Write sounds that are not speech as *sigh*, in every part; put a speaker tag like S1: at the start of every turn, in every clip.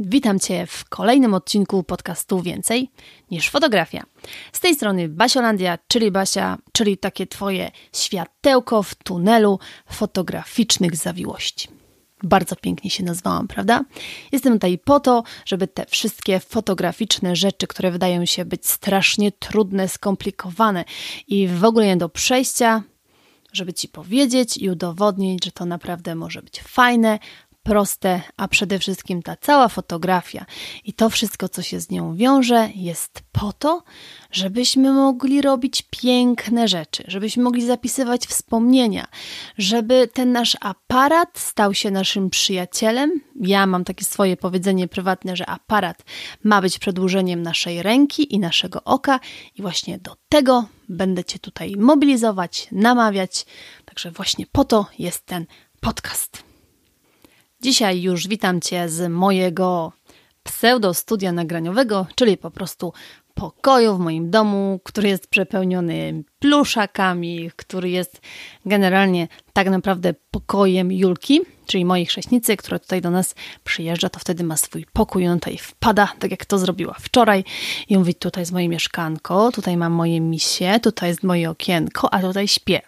S1: Witam Cię w kolejnym odcinku podcastu Więcej niż fotografia. Z tej strony Basiolandia, czyli Basia, czyli takie Twoje światełko w tunelu fotograficznych zawiłości. Bardzo pięknie się nazwałam, prawda? Jestem tutaj po to, żeby te wszystkie fotograficzne rzeczy, które wydają się być strasznie trudne, skomplikowane i w ogóle nie do przejścia, żeby Ci powiedzieć i udowodnić, że to naprawdę może być fajne, proste, a przede wszystkim ta cała fotografia i to wszystko, co się z nią wiąże, jest po to, żebyśmy mogli robić piękne rzeczy, żebyśmy mogli zapisywać wspomnienia, żeby ten nasz aparat stał się naszym przyjacielem. Ja mam takie swoje powiedzenie prywatne, że aparat ma być przedłużeniem naszej ręki i naszego oka, i właśnie do tego będę Cię tutaj mobilizować, namawiać. Także właśnie po to jest ten podcast. Dzisiaj już witam Cię z mojego pseudo studia nagraniowego, czyli po prostu pokoju w moim domu, który jest przepełniony pluszakami, który jest generalnie tak naprawdę pokojem Julki, czyli mojej chrześnicy, która tutaj do nas przyjeżdża, to wtedy ma swój pokój, on tutaj wpada, tak jak to zrobiła wczoraj i mówi, tutaj jest moje mieszkanko, tutaj mam moje misie, tutaj jest moje okienko, a tutaj śpię.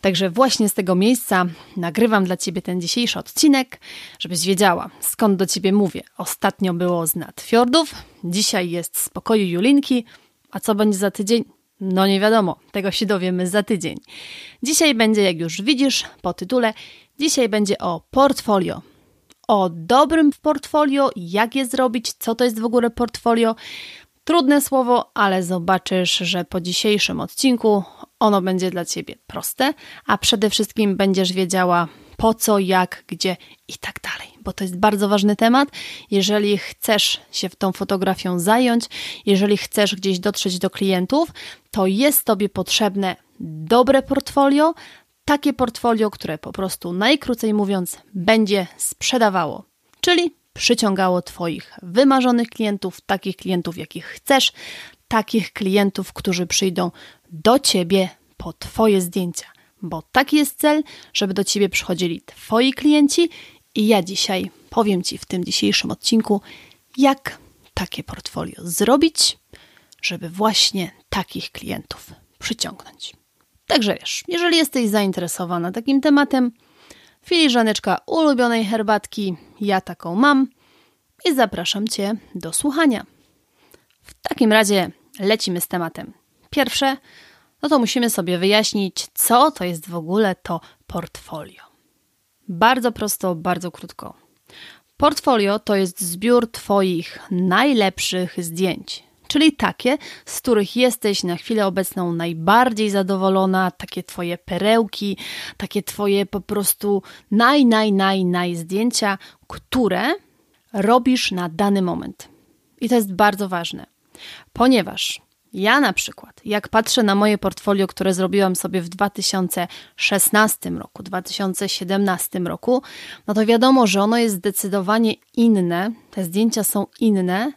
S1: Także właśnie z tego miejsca nagrywam dla Ciebie ten dzisiejszy odcinek, żebyś wiedziała, skąd do Ciebie mówię. Ostatnio było z nadfiordów, dzisiaj jest z pokoju Julinki, a co będzie za tydzień? No nie wiadomo, tego się dowiemy za tydzień. Dzisiaj będzie, jak już widzisz po tytule, dzisiaj będzie o portfolio. O dobrym portfolio, jak je zrobić, co to jest w ogóle portfolio. Trudne słowo, ale zobaczysz, że po dzisiejszym odcinku ono będzie dla Ciebie proste, a przede wszystkim będziesz wiedziała po co, jak, gdzie i tak dalej, bo to jest bardzo ważny temat. Jeżeli chcesz się tą fotografią zająć, jeżeli chcesz gdzieś dotrzeć do klientów, to jest Tobie potrzebne dobre portfolio, takie portfolio, które po prostu najkrócej mówiąc będzie sprzedawało, czyli przyciągało Twoich wymarzonych klientów, takich klientów, jakich chcesz, takich klientów, którzy przyjdą do Ciebie po Twoje zdjęcia. Bo taki jest cel, żeby do Ciebie przychodzili Twoi klienci i ja dzisiaj powiem Ci w tym dzisiejszym odcinku, jak takie portfolio zrobić, żeby właśnie takich klientów przyciągnąć. Także wiesz, jeżeli jesteś zainteresowana takim tematem, filiżaneczka ulubionej herbatki, ja taką mam i zapraszam Cię do słuchania. W takim razie lecimy z tematem. Pierwsze, no to musimy sobie wyjaśnić, co to jest w ogóle to portfolio. Bardzo prosto, bardzo krótko. Portfolio to jest zbiór Twoich najlepszych zdjęć, czyli takie, z których jesteś na chwilę obecną najbardziej zadowolona, takie Twoje perełki, takie Twoje po prostu naj, naj, naj, naj zdjęcia, które robisz na dany moment. I to jest bardzo ważne, ponieważ ja na przykład, jak patrzę na moje portfolio, które zrobiłam sobie w 2016 roku, 2017 roku, no to wiadomo, że ono jest zdecydowanie inne, te zdjęcia są inne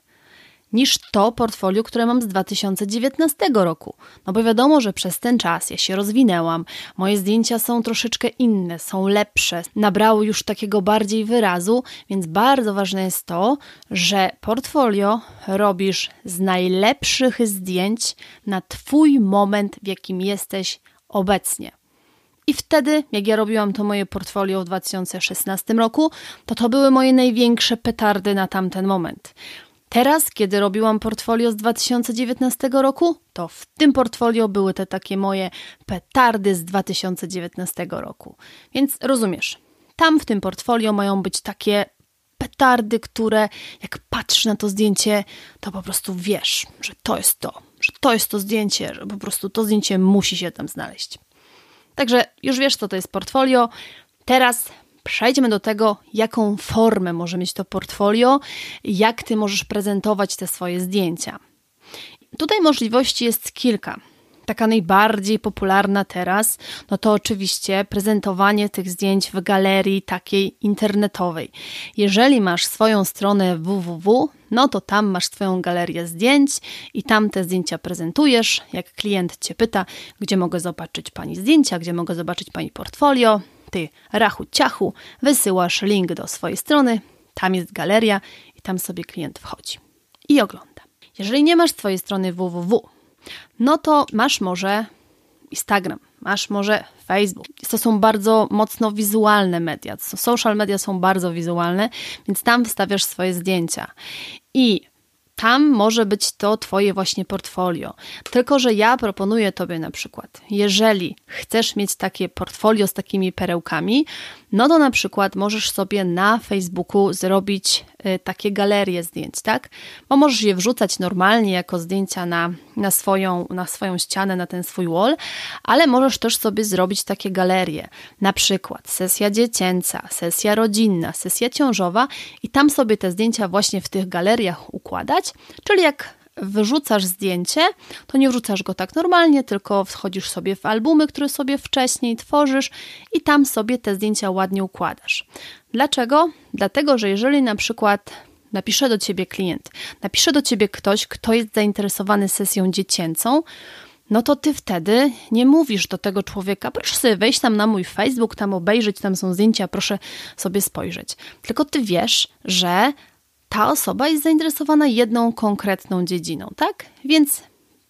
S1: niż to portfolio, które mam z 2019 roku. No bo wiadomo, że przez ten czas ja się rozwinęłam, moje zdjęcia są troszeczkę inne, są lepsze, nabrały już takiego bardziej wyrazu, więc bardzo ważne jest to, że portfolio robisz z najlepszych zdjęć na Twój moment, w jakim jesteś obecnie. I wtedy, jak ja robiłam to moje portfolio w 2016 roku, to to były moje największe petardy na tamten moment Teraz, kiedy robiłam portfolio z 2019 roku, to w tym portfolio były te takie moje petardy z 2019 roku. Więc rozumiesz, tam w tym portfolio mają być takie petardy, które jak patrzysz na to zdjęcie, to po prostu wiesz, że to jest to, że to jest to zdjęcie, że po prostu to zdjęcie musi się tam znaleźć. Także już wiesz, co to jest portfolio. Teraz przejdźmy do tego, jaką formę może mieć to portfolio, jak ty możesz prezentować te swoje zdjęcia. Tutaj możliwości jest kilka taka najbardziej popularna teraz, no to oczywiście prezentowanie tych zdjęć w galerii takiej internetowej. Jeżeli masz swoją stronę www, no to tam masz swoją galerię zdjęć i tam te zdjęcia prezentujesz. Jak klient cię pyta, gdzie mogę zobaczyć pani zdjęcia, gdzie mogę zobaczyć pani portfolio, ty rachu ciachu wysyłasz link do swojej strony, tam jest galeria i tam sobie klient wchodzi i ogląda. Jeżeli nie masz swojej strony www, no to masz może Instagram, masz może Facebook. To są bardzo mocno wizualne media. Social media są bardzo wizualne, więc tam wstawiasz swoje zdjęcia. I tam może być to Twoje właśnie portfolio. Tylko, że ja proponuję Tobie na przykład, jeżeli chcesz mieć takie portfolio z takimi perełkami, no to na przykład możesz sobie na Facebooku zrobić y, takie galerie zdjęć, tak? Bo możesz je wrzucać normalnie jako zdjęcia na, na, swoją, na swoją ścianę, na ten swój wall, ale możesz też sobie zrobić takie galerie. Na przykład sesja dziecięca, sesja rodzinna, sesja ciążowa i tam sobie te zdjęcia właśnie w tych galeriach układać, czyli jak wyrzucasz zdjęcie, to nie wrzucasz go tak normalnie, tylko wchodzisz sobie w albumy, które sobie wcześniej tworzysz i tam sobie te zdjęcia ładnie układasz. Dlaczego? Dlatego, że jeżeli na przykład napisze do ciebie klient, napisze do ciebie ktoś, kto jest zainteresowany sesją dziecięcą, no to ty wtedy nie mówisz do tego człowieka, proszę sobie wejść tam na mój Facebook, tam obejrzeć, tam są zdjęcia, proszę sobie spojrzeć. Tylko ty wiesz, że ta osoba jest zainteresowana jedną konkretną dziedziną, tak? Więc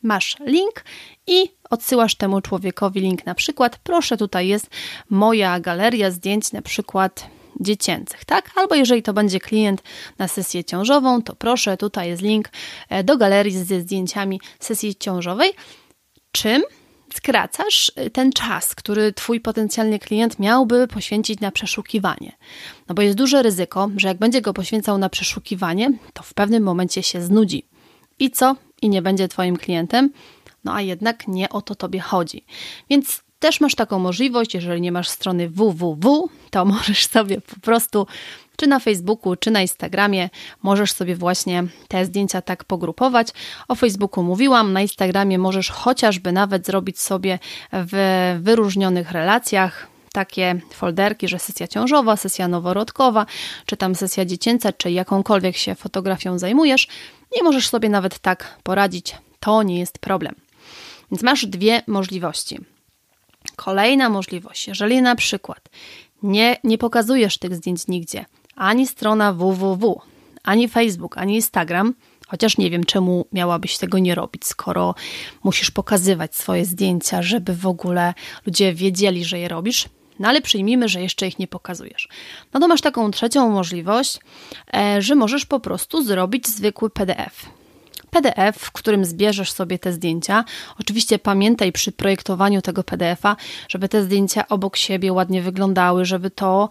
S1: masz link i odsyłasz temu człowiekowi link na przykład, proszę, tutaj jest moja galeria zdjęć na przykład dziecięcych, tak? Albo jeżeli to będzie klient na sesję ciążową, to proszę, tutaj jest link e, do galerii ze zdjęciami sesji ciążowej. Czym skracasz y, ten czas, który Twój potencjalny klient miałby poświęcić na przeszukiwanie. No bo jest duże ryzyko, że jak będzie go poświęcał na przeszukiwanie, to w pewnym momencie się znudzi. I co? I nie będzie Twoim klientem? No a jednak nie o to Tobie chodzi. Więc też masz taką możliwość, jeżeli nie masz strony www, to *laughs* możesz sobie po prostu czy na Facebooku, czy na Instagramie możesz sobie właśnie te zdjęcia tak pogrupować. O Facebooku mówiłam, na Instagramie możesz chociażby nawet zrobić sobie w wyróżnionych relacjach takie folderki, że sesja ciążowa, sesja noworodkowa, czy tam sesja dziecięca, czy jakąkolwiek się fotografią zajmujesz i możesz sobie nawet tak poradzić. To nie jest problem. Więc masz dwie możliwości. Kolejna możliwość, jeżeli na przykład nie, nie pokazujesz tych zdjęć nigdzie, ani strona www, ani Facebook, ani Instagram, chociaż nie wiem, czemu miałabyś tego nie robić, skoro musisz pokazywać swoje zdjęcia, żeby w ogóle ludzie wiedzieli, że je robisz. No ale przyjmijmy, że jeszcze ich nie pokazujesz. No to masz taką trzecią możliwość, e, że możesz po prostu zrobić zwykły PDF. PDF, w którym zbierzesz sobie te zdjęcia. Oczywiście pamiętaj przy projektowaniu tego PDF-a, żeby te zdjęcia obok siebie ładnie wyglądały, żeby to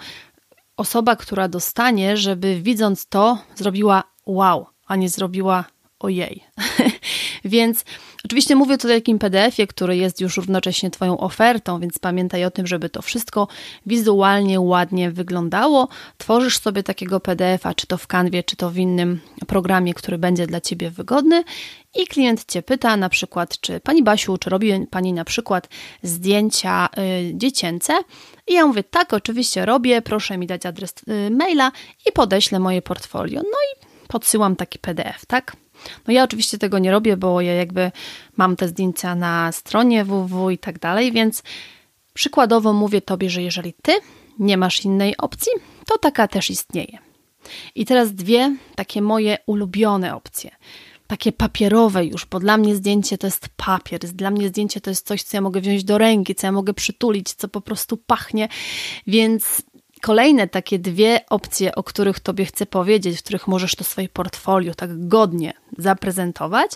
S1: osoba, która dostanie, żeby widząc to, zrobiła wow, a nie zrobiła ojej. *laughs* więc oczywiście mówię tutaj o takim PDF-ie, który jest już równocześnie Twoją ofertą, więc pamiętaj o tym, żeby to wszystko wizualnie ładnie wyglądało. Tworzysz sobie takiego PDF-a, czy to w Canwie, czy to w innym programie, który będzie dla Ciebie wygodny i klient Cię pyta na przykład, czy Pani Basiu, czy robi Pani na przykład zdjęcia y, dziecięce? I ja mówię, tak, oczywiście robię, proszę mi dać adres y, maila i podeślę moje portfolio. No i podsyłam taki PDF, tak? No ja oczywiście tego nie robię, bo ja jakby mam te zdjęcia na stronie www i tak dalej, więc przykładowo mówię Tobie, że jeżeli Ty nie masz innej opcji, to taka też istnieje. I teraz dwie takie moje ulubione opcje. Takie papierowe już, bo dla mnie zdjęcie to jest papier, dla mnie zdjęcie to jest coś, co ja mogę wziąć do ręki, co ja mogę przytulić, co po prostu pachnie, więc Kolejne takie dwie opcje, o których Tobie chcę powiedzieć, w których możesz to swoje portfolio tak godnie zaprezentować,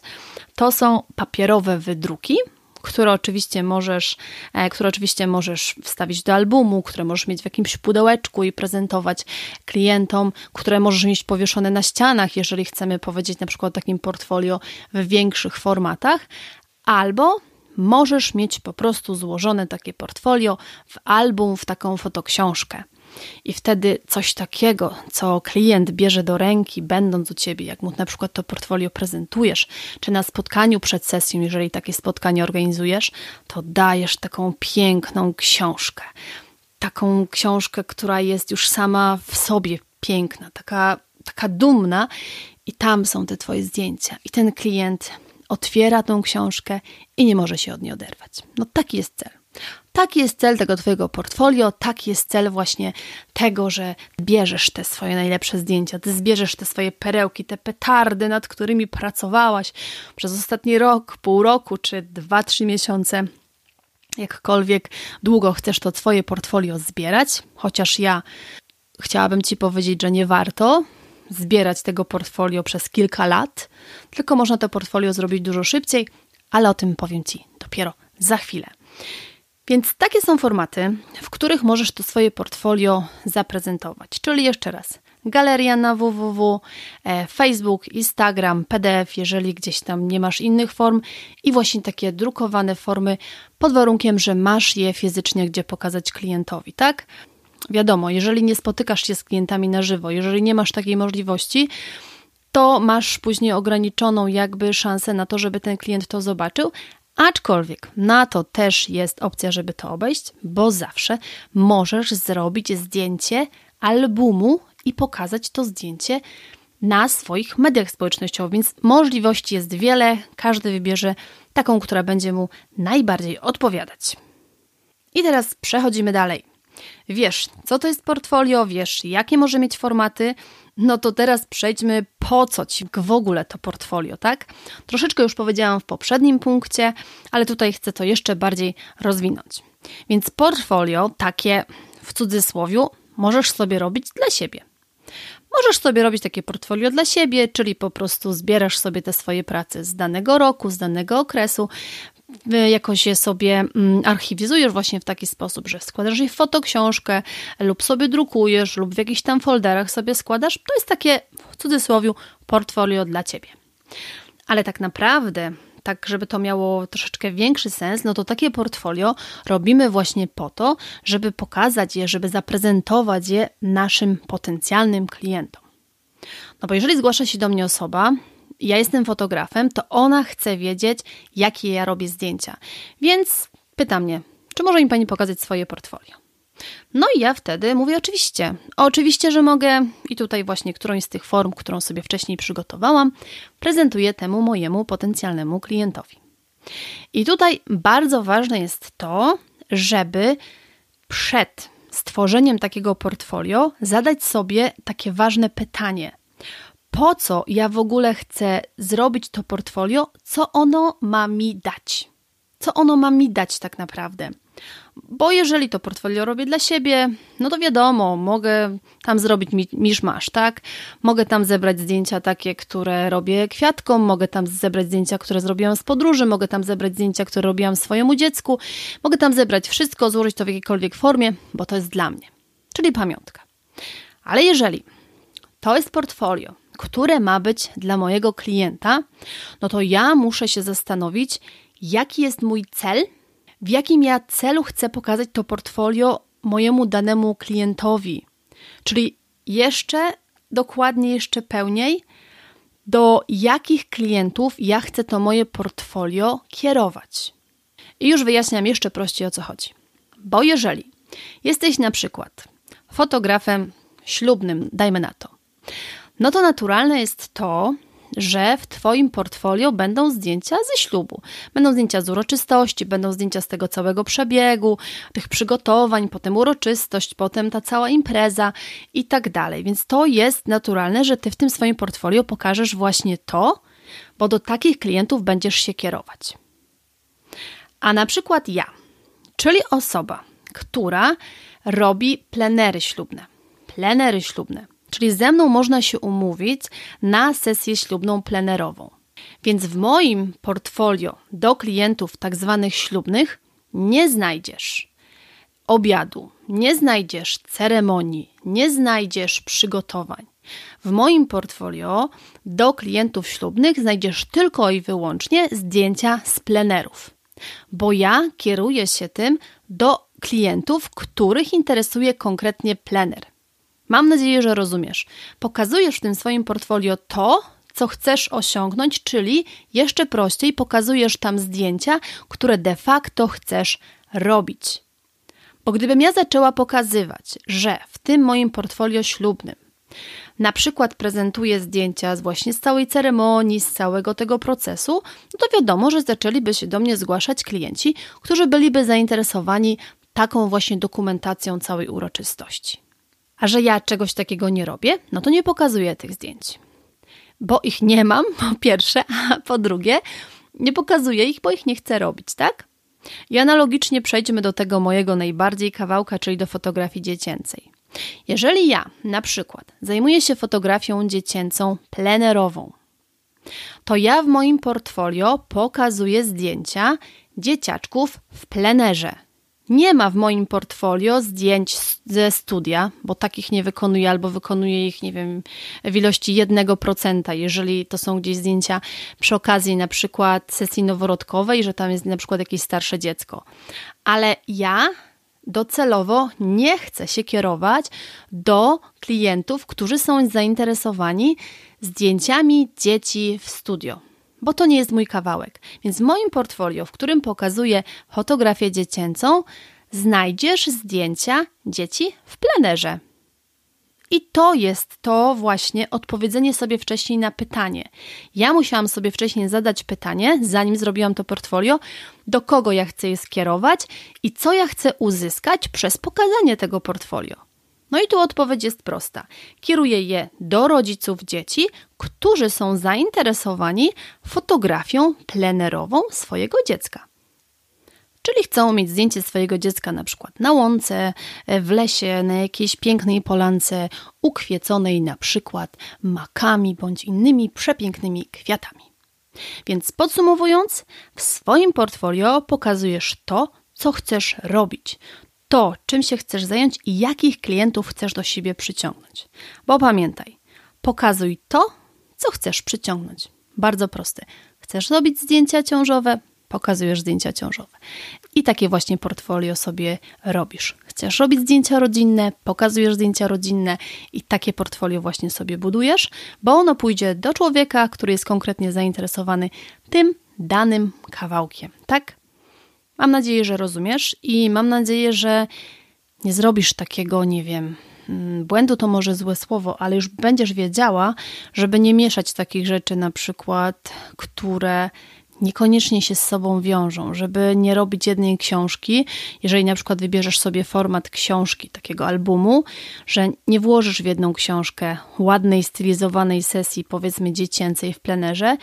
S1: to są papierowe wydruki, które oczywiście możesz, e, które oczywiście możesz wstawić do albumu, które możesz mieć w jakimś pudełeczku i prezentować klientom, które możesz mieć powieszone na ścianach, jeżeli chcemy powiedzieć na przykład o takim portfolio w większych formatach, albo możesz mieć po prostu złożone takie portfolio w album, w taką fotoksiążkę. I wtedy coś takiego, co klient bierze do ręki, będąc u ciebie, jak mu na przykład to portfolio prezentujesz, czy na spotkaniu przed sesją, jeżeli takie spotkanie organizujesz, to dajesz taką piękną książkę. Taką książkę, która jest już sama w sobie piękna, taka, taka dumna, i tam są te Twoje zdjęcia. I ten klient otwiera tą książkę i nie może się od niej oderwać. No taki jest cel. Taki jest cel tego Twojego portfolio, taki jest cel właśnie tego, że bierzesz te swoje najlepsze zdjęcia, ty zbierzesz te swoje perełki, te petardy, nad którymi pracowałaś przez ostatni rok, pół roku czy dwa, trzy miesiące. Jakkolwiek długo chcesz to Twoje portfolio zbierać, chociaż ja chciałabym Ci powiedzieć, że nie warto zbierać tego portfolio przez kilka lat, tylko można to portfolio zrobić dużo szybciej, ale o tym powiem Ci dopiero za chwilę. Więc takie są formaty, w których możesz to swoje portfolio zaprezentować. Czyli jeszcze raz, galeria na www, e, Facebook, Instagram, PDF, jeżeli gdzieś tam nie masz innych form i właśnie takie drukowane formy pod warunkiem, że masz je fizycznie gdzie pokazać klientowi, tak? Wiadomo, jeżeli nie spotykasz się z klientami na żywo, jeżeli nie masz takiej możliwości, to masz później ograniczoną jakby szansę na to, żeby ten klient to zobaczył, Aczkolwiek na to też jest opcja, żeby to obejść, bo zawsze możesz zrobić zdjęcie albumu i pokazać to zdjęcie na swoich mediach społecznościowych, więc możliwości jest wiele, każdy wybierze taką, która będzie mu najbardziej odpowiadać. I teraz przechodzimy dalej. Wiesz, co to jest portfolio, wiesz, jakie może mieć formaty, no to teraz przejdźmy, po co ci w ogóle to portfolio, tak? Troszeczkę już powiedziałam w poprzednim punkcie, ale tutaj chcę to jeszcze bardziej rozwinąć. Więc portfolio, takie w cudzysłowiu, możesz sobie robić dla siebie. Możesz sobie robić takie portfolio dla siebie, czyli po prostu zbierasz sobie te swoje prace z danego roku, z danego okresu, jakoś je sobie mm, archiwizujesz właśnie w taki sposób, że składasz je w fotoksiążkę lub sobie drukujesz lub w jakichś tam folderach sobie składasz, to jest takie w cudzysłowie portfolio dla ciebie. Ale tak naprawdę, tak żeby to miało troszeczkę większy sens, no to takie portfolio robimy właśnie po to, żeby pokazać je, żeby zaprezentować je naszym potencjalnym klientom. No bo jeżeli zgłasza się do mnie osoba, ja jestem fotografem, to ona chce wiedzieć, jakie ja robię zdjęcia. Więc pyta mnie, czy może mi pani pokazać swoje portfolio? No i ja wtedy mówię oczywiście. Oczywiście, że mogę i tutaj właśnie którąś z tych form, którą sobie wcześniej przygotowałam, prezentuję temu mojemu potencjalnemu klientowi. I tutaj bardzo ważne jest to, żeby przed stworzeniem takiego portfolio zadać sobie takie ważne pytanie: po co ja w ogóle chcę zrobić to portfolio, co ono ma mi dać. Co ono ma mi dać tak naprawdę. Bo jeżeli to portfolio robię dla siebie, no to wiadomo, mogę tam zrobić miszmasz, tak? Mogę tam zebrać zdjęcia takie, które robię kwiatką, mogę tam zebrać zdjęcia, które zrobiłam z podróży, mogę tam zebrać zdjęcia, które robiłam swojemu dziecku, mogę tam zebrać wszystko, złożyć to w jakiejkolwiek formie, bo to jest dla mnie, czyli pamiątka. Ale jeżeli to jest portfolio, które ma być dla mojego klienta, no to ja muszę się zastanowić, jaki jest mój cel, w jakim ja celu chcę pokazać to portfolio mojemu danemu klientowi. Czyli jeszcze dokładnie, jeszcze pełniej, do jakich klientów ja chcę to moje portfolio kierować. I już wyjaśniam jeszcze prościej o co chodzi. Bo jeżeli jesteś na przykład fotografem ślubnym, dajmy na to, no to naturalne jest to, że w Twoim portfolio będą zdjęcia ze ślubu. Będą zdjęcia z uroczystości, będą zdjęcia z tego całego przebiegu, tych przygotowań, potem uroczystość, potem ta cała impreza i tak dalej. Więc to jest naturalne, że Ty w tym swoim portfolio pokażesz właśnie to, bo do takich klientów będziesz się kierować. A na przykład ja, czyli osoba, która robi plenery ślubne. Plenery ślubne, czyli ze mną można się umówić na sesję ślubną plenerową. Więc w moim portfolio do klientów tak zwanych ślubnych nie znajdziesz obiadu, nie znajdziesz ceremonii, nie znajdziesz przygotowań. W moim portfolio do klientów ślubnych znajdziesz tylko i wyłącznie zdjęcia z plenerów, bo ja kieruję się tym do klientów, których interesuje konkretnie plener. Mam nadzieję, że rozumiesz. Pokazujesz w tym swoim portfolio to, co chcesz osiągnąć, czyli jeszcze prościej pokazujesz tam zdjęcia, które de facto chcesz robić. Bo gdybym ja zaczęła pokazywać, że w tym moim portfolio ślubnym na przykład prezentuję zdjęcia z właśnie z całej ceremonii, z całego tego procesu, no to wiadomo, że zaczęliby się do mnie zgłaszać klienci, którzy byliby zainteresowani taką właśnie dokumentacją całej uroczystości. A że ja czegoś takiego nie robię, no to nie pokazuję tych zdjęć. Bo ich nie mam, po pierwsze, a po drugie, nie pokazuję ich, bo ich nie chcę robić, tak? I analogicznie przejdźmy do tego mojego najbardziej kawałka, czyli do fotografii dziecięcej. Jeżeli ja na przykład zajmuję się fotografią dziecięcą plenerową, to ja w moim portfolio pokazuję zdjęcia dzieciaczków w plenerze. Nie ma w moim portfolio zdjęć ze studia, bo takich nie wykonuję, albo wykonuję ich, nie wiem, w ilości 1%, jeżeli to są gdzieś zdjęcia przy okazji na przykład sesji noworodkowej, że tam jest na przykład jakieś starsze dziecko. Ale ja docelowo nie chcę się kierować do klientów, którzy są zainteresowani zdjęciami dzieci w studio bo to nie jest mój kawałek. Więc w moim portfolio, w którym pokazuję fotografię dziecięcą, znajdziesz zdjęcia dzieci w plenerze. I to jest to właśnie odpowiedzenie sobie wcześniej na pytanie. Ja musiałam sobie wcześniej zadać pytanie, zanim zrobiłam to portfolio, do kogo ja chcę je skierować i co ja chcę uzyskać przez pokazanie tego portfolio. No i tu odpowiedź jest prosta. Kieruję je do rodziców dzieci, którzy są zainteresowani fotografią plenerową swojego dziecka. Czyli chcą mieć zdjęcie swojego dziecka na przykład na łące, w lesie, na jakiejś pięknej polance, ukwieconej na przykład makami bądź innymi przepięknymi kwiatami. Więc podsumowując, w swoim portfolio pokazujesz to, co chcesz robić, to, czym się chcesz zająć i jakich klientów chcesz do siebie przyciągnąć. Bo pamiętaj, pokazuj to, co chcesz przyciągnąć. Bardzo proste. Chcesz robić zdjęcia ciążowe? Pokazujesz zdjęcia ciążowe. I takie właśnie portfolio sobie robisz. Chcesz robić zdjęcia rodzinne? Pokazujesz zdjęcia rodzinne i takie portfolio właśnie sobie budujesz, bo ono pójdzie do człowieka, który jest konkretnie zainteresowany tym danym kawałkiem. Tak? Mam nadzieję, że rozumiesz i mam nadzieję, że nie zrobisz takiego, nie wiem, mm, błędu to może złe słowo, ale już będziesz wiedziała, żeby nie mieszać takich rzeczy, na przykład, które niekoniecznie się z sobą wiążą, żeby nie robić jednej książki, jeżeli na przykład wybierzesz sobie format książki, takiego albumu, że nie włożysz w jedną książkę ładnej, stylizowanej sesji, powiedzmy dziecięcej w plenerze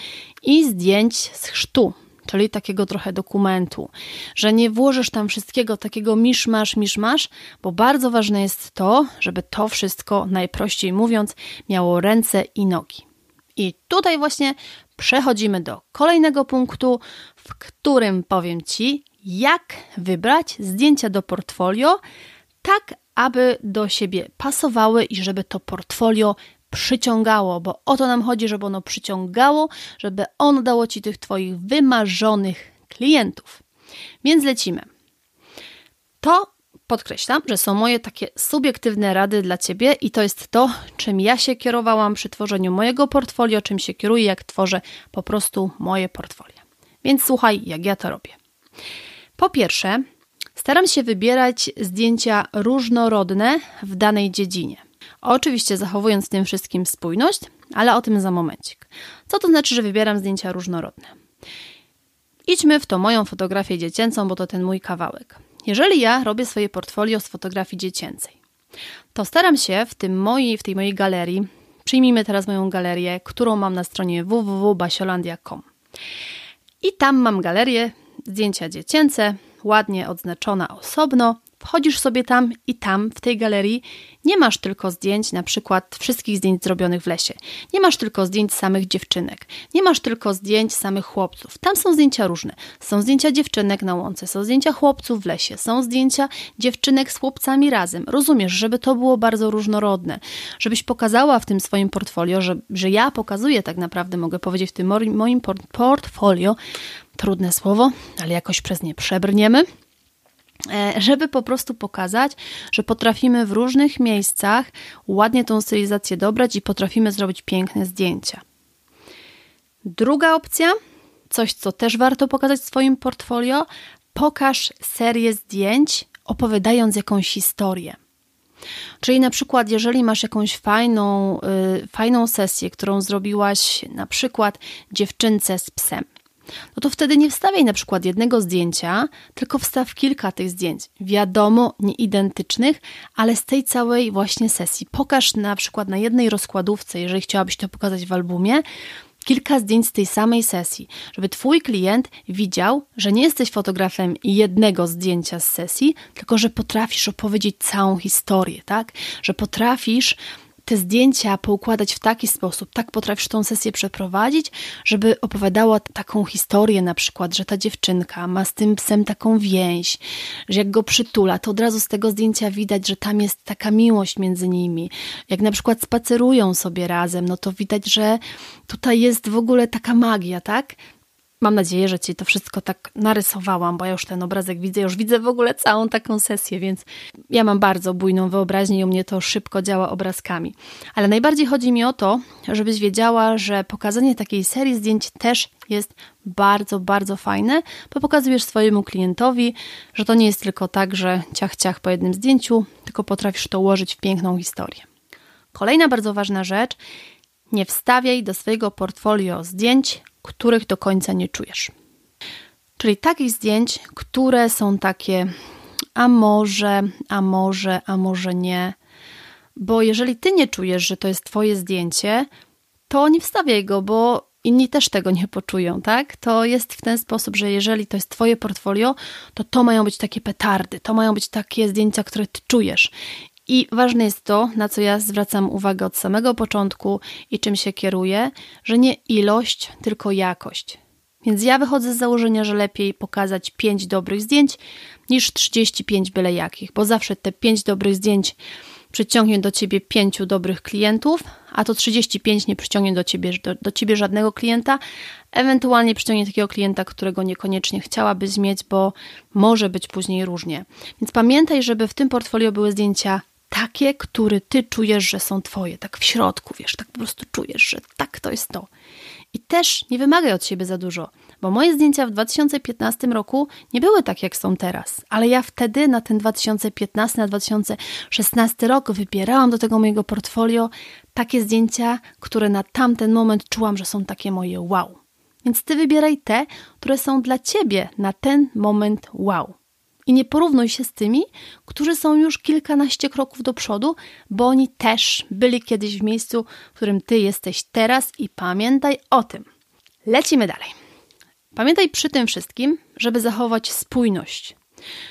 S1: i zdjęć z chrztu, czyli takiego trochę dokumentu, że nie włożysz tam wszystkiego takiego miszmasz, miszmasz, bo bardzo ważne jest to, żeby to wszystko, najprościej mówiąc, miało ręce i nogi. I tutaj właśnie przechodzimy do kolejnego punktu, w którym powiem Ci, jak wybrać zdjęcia do portfolio, tak aby do siebie pasowały i żeby to portfolio przyciągało, bo o to nam chodzi, żeby ono przyciągało, żeby ono dało ci tych Twoich wymarzonych klientów. Więc lecimy. To podkreślam, że są moje takie subiektywne rady dla Ciebie i to jest to, czym ja się kierowałam przy tworzeniu mojego portfolio, czym się kieruję, jak tworzę po prostu moje portfolio. Więc słuchaj, jak ja to robię. Po pierwsze, staram się wybierać zdjęcia różnorodne w danej dziedzinie. Oczywiście zachowując tym wszystkim spójność, ale o tym za momencik. Co to znaczy, że wybieram zdjęcia różnorodne? Idźmy w to moją fotografię dziecięcą, bo to ten mój kawałek. Jeżeli ja robię swoje portfolio z fotografii dziecięcej, to staram się w, tym moi, w tej mojej galerii, przyjmijmy teraz moją galerię, którą mam na stronie www.basiolandia.com. I tam mam galerię zdjęcia dziecięce, ładnie odznaczona osobno Wchodzisz sobie tam i tam, w tej galerii, nie masz tylko zdjęć, na przykład wszystkich zdjęć zrobionych w lesie. Nie masz tylko zdjęć samych dziewczynek. Nie masz tylko zdjęć samych chłopców. Tam są zdjęcia różne. Są zdjęcia dziewczynek na łące, są zdjęcia chłopców w lesie, są zdjęcia dziewczynek z chłopcami razem. Rozumiesz, żeby to było bardzo różnorodne. Żebyś pokazała w tym swoim portfolio, że, że ja pokazuję tak naprawdę, mogę powiedzieć, w tym moim portfolio, trudne słowo, ale jakoś przez nie przebrniemy żeby po prostu pokazać, że potrafimy w różnych miejscach ładnie tą stylizację dobrać i potrafimy zrobić piękne zdjęcia. Druga opcja, coś co też warto pokazać w swoim portfolio, pokaż serię zdjęć opowiadając jakąś historię. Czyli na przykład, jeżeli masz jakąś fajną, yy, fajną sesję, którą zrobiłaś na przykład dziewczynce z psem, no to wtedy nie wstawiaj na przykład jednego zdjęcia, tylko wstaw kilka tych zdjęć. Wiadomo, nieidentycznych, ale z tej całej właśnie sesji. Pokaż na przykład na jednej rozkładówce, jeżeli chciałabyś to pokazać w albumie, kilka zdjęć z tej samej sesji, żeby Twój klient widział, że nie jesteś fotografem jednego zdjęcia z sesji, tylko że potrafisz opowiedzieć całą historię, tak? Że potrafisz te zdjęcia poukładać w taki sposób, tak potrafisz tą sesję przeprowadzić, żeby opowiadała taką historię, na przykład, że ta dziewczynka ma z tym psem taką więź, że jak go przytula, to od razu z tego zdjęcia widać, że tam jest taka miłość między nimi. Jak na przykład spacerują sobie razem, no to widać, że tutaj jest w ogóle taka magia, tak? Mam nadzieję, że Ci to wszystko tak narysowałam, bo ja już ten obrazek widzę, już widzę w ogóle całą taką sesję, więc ja mam bardzo bujną wyobraźnię i u mnie to szybko działa obrazkami. Ale najbardziej chodzi mi o to, żebyś wiedziała, że pokazanie takiej serii zdjęć też jest bardzo, bardzo fajne, bo pokazujesz swojemu klientowi, że to nie jest tylko tak, że ciach, ciach po jednym zdjęciu, tylko potrafisz to ułożyć w piękną historię. Kolejna bardzo ważna rzecz, nie wstawiaj do swojego portfolio zdjęć, których do końca nie czujesz. Czyli takich zdjęć, które są takie, a może, a może, a może nie. Bo jeżeli ty nie czujesz, że to jest twoje zdjęcie, to nie wstawiaj go, bo inni też tego nie poczują, tak? To jest w ten sposób, że jeżeli to jest twoje portfolio, to to mają być takie petardy, to mają być takie zdjęcia, które ty czujesz. I ważne jest to, na co ja zwracam uwagę od samego początku i czym się kieruję, że nie ilość, tylko jakość. Więc ja wychodzę z założenia, że lepiej pokazać 5 dobrych zdjęć niż 35 byle jakich, bo zawsze te 5 dobrych zdjęć przyciągnie do ciebie 5 dobrych klientów, a to 35 nie przyciągnie do ciebie, do, do ciebie żadnego klienta, ewentualnie przyciągnie takiego klienta, którego niekoniecznie chciałabyś mieć, bo może być później różnie. Więc pamiętaj, żeby w tym portfolio były zdjęcia takie, które ty czujesz, że są twoje, tak w środku, wiesz, tak po prostu czujesz, że tak to jest to. I też nie wymagaj od siebie za dużo, bo moje zdjęcia w 2015 roku nie były tak, jak są teraz, ale ja wtedy na ten 2015, na 2016 rok wybierałam do tego mojego portfolio takie zdjęcia, które na tamten moment czułam, że są takie moje wow. Więc ty wybieraj te, które są dla ciebie na ten moment wow. I nie porównuj się z tymi, którzy są już kilkanaście kroków do przodu, bo oni też byli kiedyś w miejscu, w którym ty jesteś teraz i pamiętaj o tym. Lecimy dalej. Pamiętaj przy tym wszystkim, żeby zachować spójność.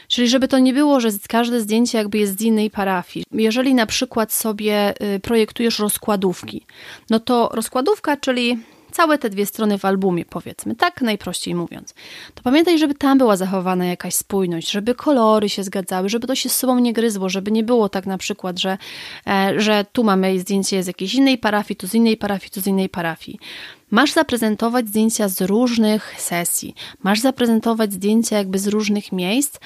S1: Czyli żeby to nie było, że każde zdjęcie jakby jest z innej parafii. Jeżeli na przykład sobie y, projektujesz rozkładówki, no to rozkładówka, czyli całe te dwie strony w albumie, powiedzmy, tak najprościej mówiąc, to pamiętaj, żeby tam była zachowana jakaś spójność, żeby kolory się zgadzały, żeby to się z sobą nie gryzło, żeby nie było tak na przykład, że, e, że tu mamy zdjęcie z jakiejś innej parafii, tu z innej parafii, tu z innej parafii. Masz zaprezentować zdjęcia z różnych sesji, masz zaprezentować zdjęcia jakby z różnych miejsc,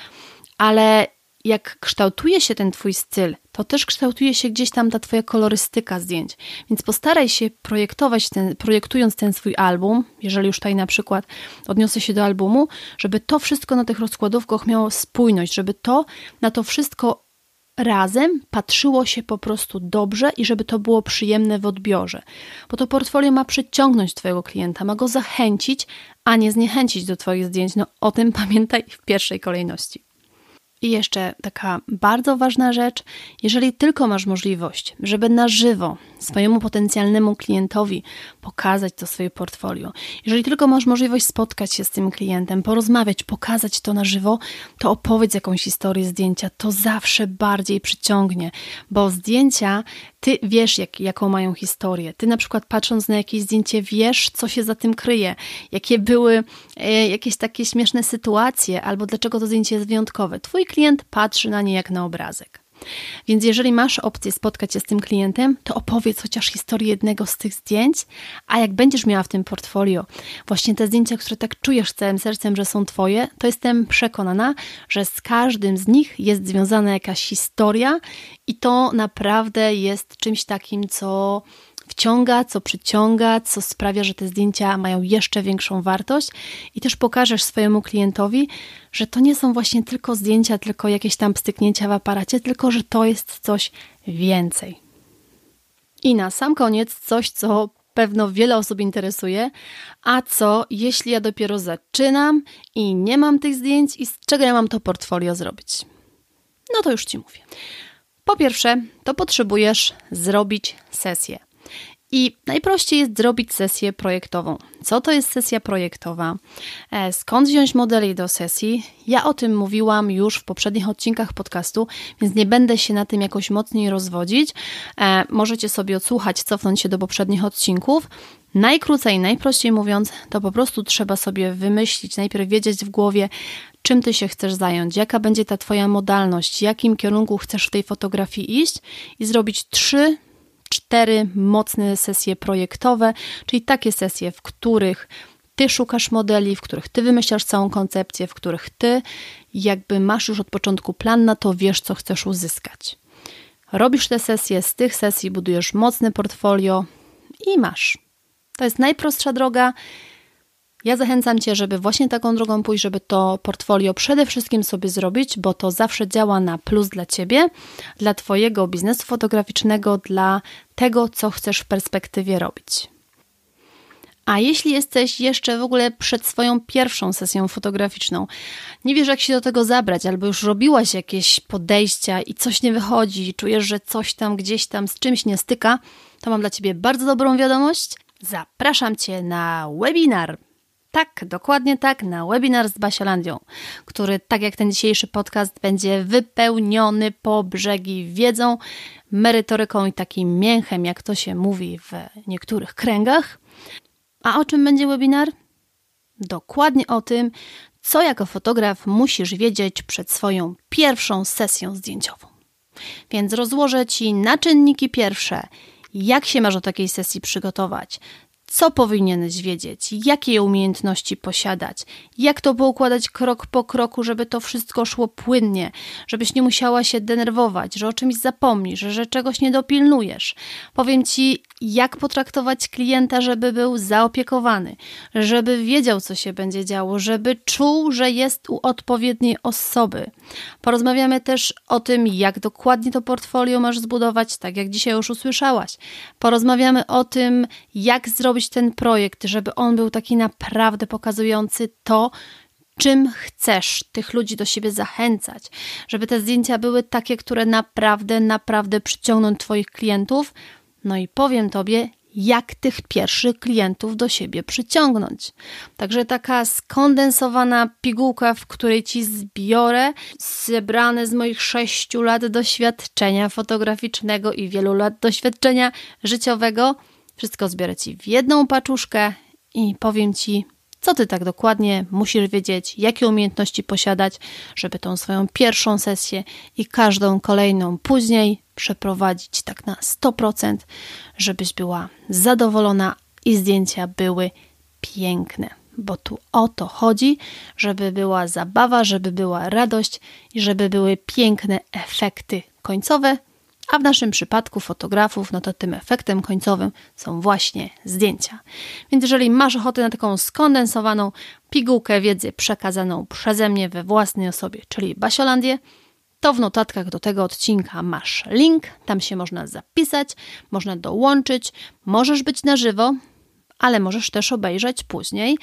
S1: ale jak kształtuje się ten Twój styl, to też kształtuje się gdzieś tam ta Twoja kolorystyka zdjęć. Więc postaraj się projektować ten, projektując ten swój album, jeżeli już tutaj na przykład odniosę się do albumu, żeby to wszystko na tych rozkładówkach miało spójność, żeby to na to wszystko razem patrzyło się po prostu dobrze i żeby to było przyjemne w odbiorze. Bo to portfolio ma przyciągnąć Twojego klienta, ma go zachęcić, a nie zniechęcić do Twoich zdjęć. No o tym pamiętaj w pierwszej kolejności. I jeszcze taka bardzo ważna rzecz, jeżeli tylko masz możliwość, żeby na żywo swojemu potencjalnemu klientowi pokazać to swoje portfolio. Jeżeli tylko masz możliwość spotkać się z tym klientem, porozmawiać, pokazać to na żywo, to opowiedz jakąś historię zdjęcia. To zawsze bardziej przyciągnie, bo zdjęcia ty wiesz, jak, jaką mają historię. Ty na przykład patrząc na jakieś zdjęcie, wiesz, co się za tym kryje, jakie były e, jakieś takie śmieszne sytuacje, albo dlaczego to zdjęcie jest wyjątkowe. Twój klient patrzy na nie jak na obrazek. Więc jeżeli masz opcję spotkać się z tym klientem, to opowiedz chociaż historię jednego z tych zdjęć, a jak będziesz miała w tym portfolio właśnie te zdjęcia, które tak czujesz całym sercem, że są twoje, to jestem przekonana, że z każdym z nich jest związana jakaś historia i to naprawdę jest czymś takim, co wciąga, co przyciąga, co sprawia, że te zdjęcia mają jeszcze większą wartość i też pokażesz swojemu klientowi, że to nie są właśnie tylko zdjęcia, tylko jakieś tam pstyknięcia w aparacie, tylko że to jest coś więcej. I na sam koniec coś, co pewno wiele osób interesuje, a co jeśli ja dopiero zaczynam i nie mam tych zdjęć i z czego ja mam to portfolio zrobić? No to już Ci mówię. Po pierwsze, to potrzebujesz zrobić sesję. I najprościej jest zrobić sesję projektową. Co to jest sesja projektowa? E, skąd wziąć modeli do sesji? Ja o tym mówiłam już w poprzednich odcinkach podcastu, więc nie będę się na tym jakoś mocniej rozwodzić. E, możecie sobie odsłuchać, cofnąć się do poprzednich odcinków. Najkrócej, najprościej mówiąc, to po prostu trzeba sobie wymyślić, najpierw wiedzieć w głowie, czym ty się chcesz zająć, jaka będzie ta twoja modalność, jakim kierunku chcesz w tej fotografii iść i zrobić trzy cztery mocne sesje projektowe, czyli takie sesje, w których ty szukasz modeli, w których ty wymyślasz całą koncepcję, w których ty jakby masz już od początku plan na to, wiesz, co chcesz uzyskać. Robisz te sesje, z tych sesji budujesz mocne portfolio i masz. To jest najprostsza droga ja zachęcam Cię, żeby właśnie taką drogą pójść, żeby to portfolio przede wszystkim sobie zrobić, bo to zawsze działa na plus dla Ciebie, dla Twojego biznesu fotograficznego, dla tego, co chcesz w perspektywie robić. A jeśli jesteś jeszcze w ogóle przed swoją pierwszą sesją fotograficzną, nie wiesz jak się do tego zabrać, albo już robiłaś jakieś podejścia i coś nie wychodzi, czujesz, że coś tam gdzieś tam z czymś nie styka, to mam dla Ciebie bardzo dobrą wiadomość. Zapraszam Cię na webinar tak, dokładnie tak, na webinar z Basiolandią, który, tak jak ten dzisiejszy podcast, będzie wypełniony po brzegi wiedzą, merytoryką i takim mięchem, jak to się mówi w niektórych kręgach. A o czym będzie webinar? Dokładnie o tym, co jako fotograf musisz wiedzieć przed swoją pierwszą sesją zdjęciową. Więc rozłożę Ci na czynniki pierwsze, jak się masz do takiej sesji przygotować, co powinieneś wiedzieć, jakie umiejętności posiadać, jak to poukładać krok po kroku, żeby to wszystko szło płynnie, żebyś nie musiała się denerwować, że o czymś zapomnisz, że czegoś nie dopilnujesz. Powiem ci, jak potraktować klienta, żeby był zaopiekowany, żeby wiedział, co się będzie działo, żeby czuł, że jest u odpowiedniej osoby. Porozmawiamy też o tym, jak dokładnie to portfolio masz zbudować, tak jak dzisiaj już usłyszałaś. Porozmawiamy o tym, jak zrobić ten projekt, żeby on był taki naprawdę pokazujący to, czym chcesz tych ludzi do siebie zachęcać, żeby te zdjęcia były takie, które naprawdę, naprawdę przyciągną Twoich klientów no i powiem Tobie, jak tych pierwszych klientów do siebie przyciągnąć. Także taka skondensowana pigułka, w której Ci zbiorę zebrane z moich sześciu lat doświadczenia fotograficznego i wielu lat doświadczenia życiowego. Wszystko zbiorę Ci w jedną paczuszkę i powiem Ci, co ty tak dokładnie musisz wiedzieć, jakie umiejętności posiadać, żeby tą swoją pierwszą sesję i każdą kolejną później przeprowadzić tak na 100%, żebyś była zadowolona i zdjęcia były piękne. Bo tu o to chodzi, żeby była zabawa, żeby była radość i żeby były piękne efekty końcowe, a w naszym przypadku fotografów, no to tym efektem końcowym są właśnie zdjęcia. Więc jeżeli masz ochotę na taką skondensowaną pigułkę wiedzy przekazaną przeze mnie we własnej osobie, czyli Basiolandię, to w notatkach do tego odcinka masz link, tam się można zapisać, można dołączyć, możesz być na żywo, ale możesz też obejrzeć później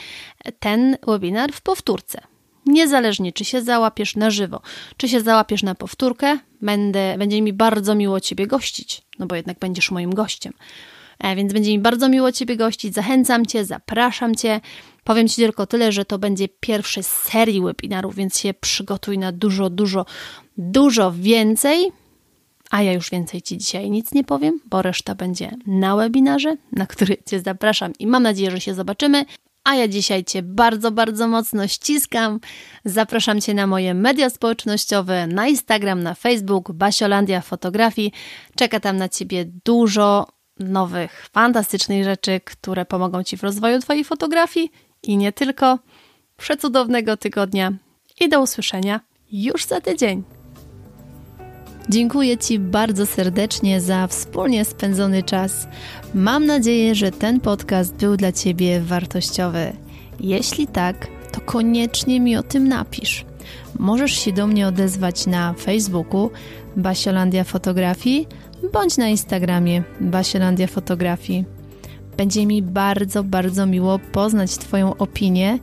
S1: ten webinar w powtórce. Niezależnie, czy się załapiesz na żywo, czy się załapiesz na powtórkę, będę, będzie mi bardzo miło Ciebie gościć, no bo jednak będziesz moim gościem. E, więc będzie mi bardzo miło Ciebie gościć. Zachęcam Cię, zapraszam Cię. Powiem Ci tylko tyle, że to będzie pierwszy z serii webinarów, więc się przygotuj na dużo, dużo, dużo więcej. A ja już więcej Ci dzisiaj nic nie powiem, bo reszta będzie na webinarze, na który Cię zapraszam i mam nadzieję, że się zobaczymy. A ja dzisiaj Cię bardzo, bardzo mocno ściskam. Zapraszam Cię na moje media społecznościowe, na Instagram, na Facebook, Basiolandia Fotografii. Czeka tam na Ciebie dużo nowych, fantastycznych rzeczy, które pomogą Ci w rozwoju Twojej fotografii i nie tylko. Przecudownego tygodnia i do usłyszenia już za tydzień. Dziękuję Ci bardzo serdecznie za wspólnie spędzony czas. Mam nadzieję, że ten podcast był dla Ciebie wartościowy. Jeśli tak, to koniecznie mi o tym napisz. Możesz się do mnie odezwać na Facebooku Basiolandia Fotografii bądź na Instagramie Basiolandia Fotografii. Będzie mi bardzo, bardzo miło poznać Twoją opinię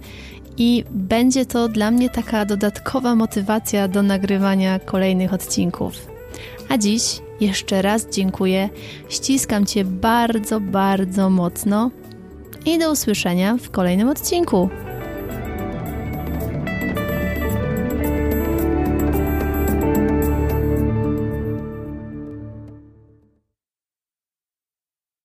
S1: i będzie to dla mnie taka dodatkowa motywacja do nagrywania kolejnych odcinków. A dziś jeszcze raz dziękuję, ściskam Cię bardzo, bardzo mocno i do usłyszenia w kolejnym odcinku.